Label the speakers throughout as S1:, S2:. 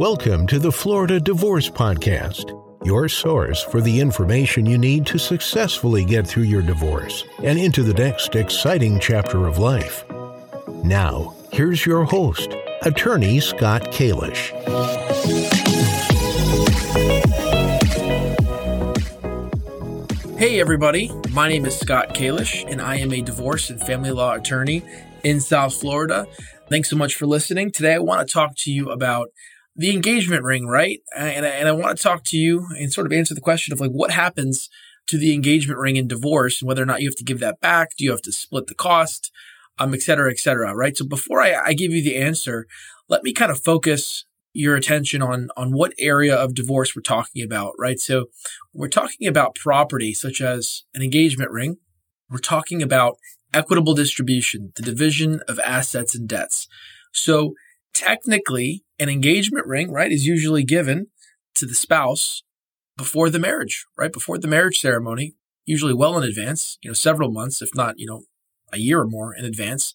S1: Welcome to the Florida Divorce Podcast, your source for the information you need to successfully get through your divorce and into the next exciting chapter of life. Now, here's your host, attorney Scott Kalish.
S2: Hey, everybody. My name is Scott Kalish, and I am a divorce and family law attorney in South Florida. Thanks so much for listening. Today, I want to talk to you about the engagement ring, right? And I, and I want to talk to you and sort of answer the question of like what happens to the engagement ring in divorce and whether or not you have to give that back. Do you have to split the cost? Um, et cetera, et cetera, right? So before I, I give you the answer, let me kind of focus your attention on on what area of divorce we're talking about, right? So we're talking about property such as an engagement ring. We're talking about equitable distribution, the division of assets and debts. So technically, an engagement ring, right, is usually given to the spouse before the marriage, right? Before the marriage ceremony, usually well in advance, you know, several months, if not, you know, a year or more in advance.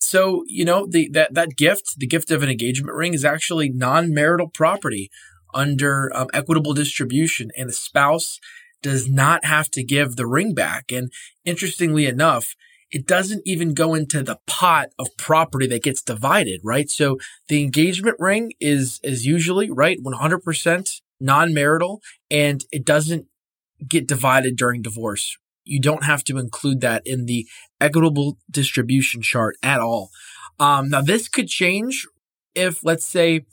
S2: So, you know, the that that gift, the gift of an engagement ring is actually non-marital property under um, equitable distribution and the spouse does not have to give the ring back. And interestingly enough, it doesn't even go into the pot of property that gets divided, right? So the engagement ring is, is usually, right, 100% non-marital and it doesn't get divided during divorce. You don't have to include that in the equitable distribution chart at all. Um, now this could change if, let's say,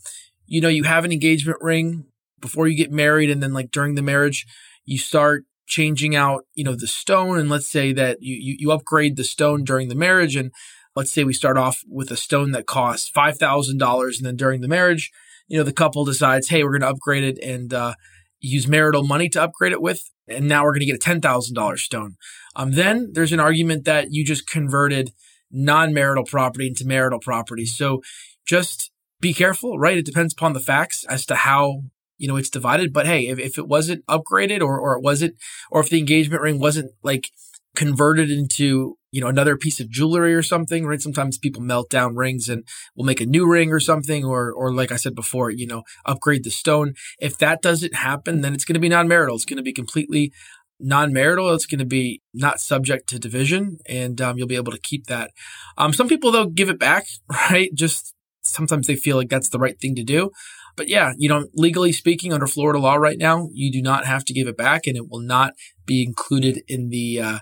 S2: you know, you have an engagement ring before you get married and then like during the marriage, you start changing out, you know, the stone. And let's say that you, you, you upgrade the stone during the marriage. And let's say we start off with a stone that costs $5,000. And then during the marriage, you know, the couple decides, hey, we're going to upgrade it and uh, use marital money to upgrade it with. And now we're going to get a $10,000 stone. Um, then there's an argument that you just converted non marital property into marital property. So just be careful, right? It depends upon the facts as to how you know, it's divided. But hey, if, if it wasn't upgraded or, or it wasn't, or if the engagement ring wasn't like converted into, you know, another piece of jewelry or something, right? Sometimes people melt down rings and will make a new ring or something, or, or like I said before, you know, upgrade the stone. If that doesn't happen, then it's going to be non-marital. It's going to be completely non-marital. It's going to be not subject to division and um, you'll be able to keep that. Um, some people, they'll give it back, right? Just sometimes they feel like that's the right thing to do. But yeah, you know, legally speaking, under Florida law right now, you do not have to give it back and it will not be included in the uh,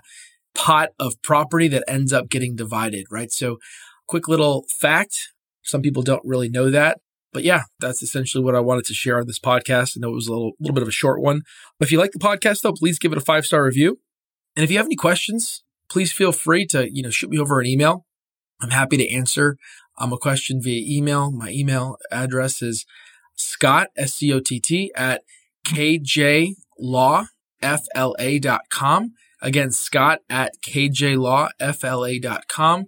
S2: pot of property that ends up getting divided, right? So, quick little fact some people don't really know that. But yeah, that's essentially what I wanted to share on this podcast. I know it was a little, little bit of a short one. But if you like the podcast, though, please give it a five star review. And if you have any questions, please feel free to, you know, shoot me over an email. I'm happy to answer um, a question via email. My email address is Scott, S C O T T, at kjlawfla.com. Again, Scott at kjlawfla.com.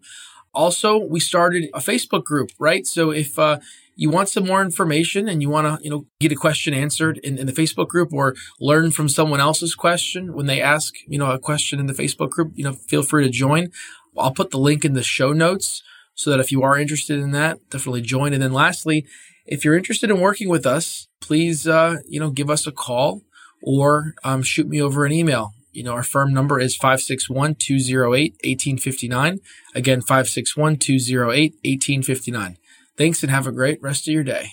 S2: Also, we started a Facebook group, right? So if uh, you want some more information and you want to, you know, get a question answered in, in the Facebook group or learn from someone else's question when they ask, you know, a question in the Facebook group, you know, feel free to join. I'll put the link in the show notes so that if you are interested in that, definitely join. And then lastly, if you're interested in working with us, please, uh, you know, give us a call or um, shoot me over an email. You know, our firm number is 561 208 1859. Again, 561 208 1859. Thanks and have a great rest of your day.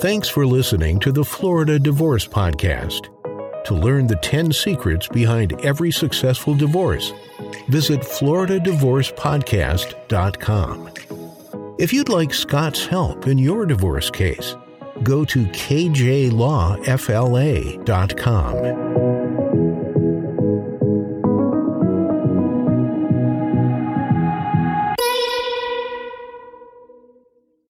S1: Thanks for listening to the Florida Divorce Podcast. To learn the 10 secrets behind every successful divorce, visit floridadivorcepodcast.com. If you'd like Scott's help in your divorce case, go to kjlawfla.com.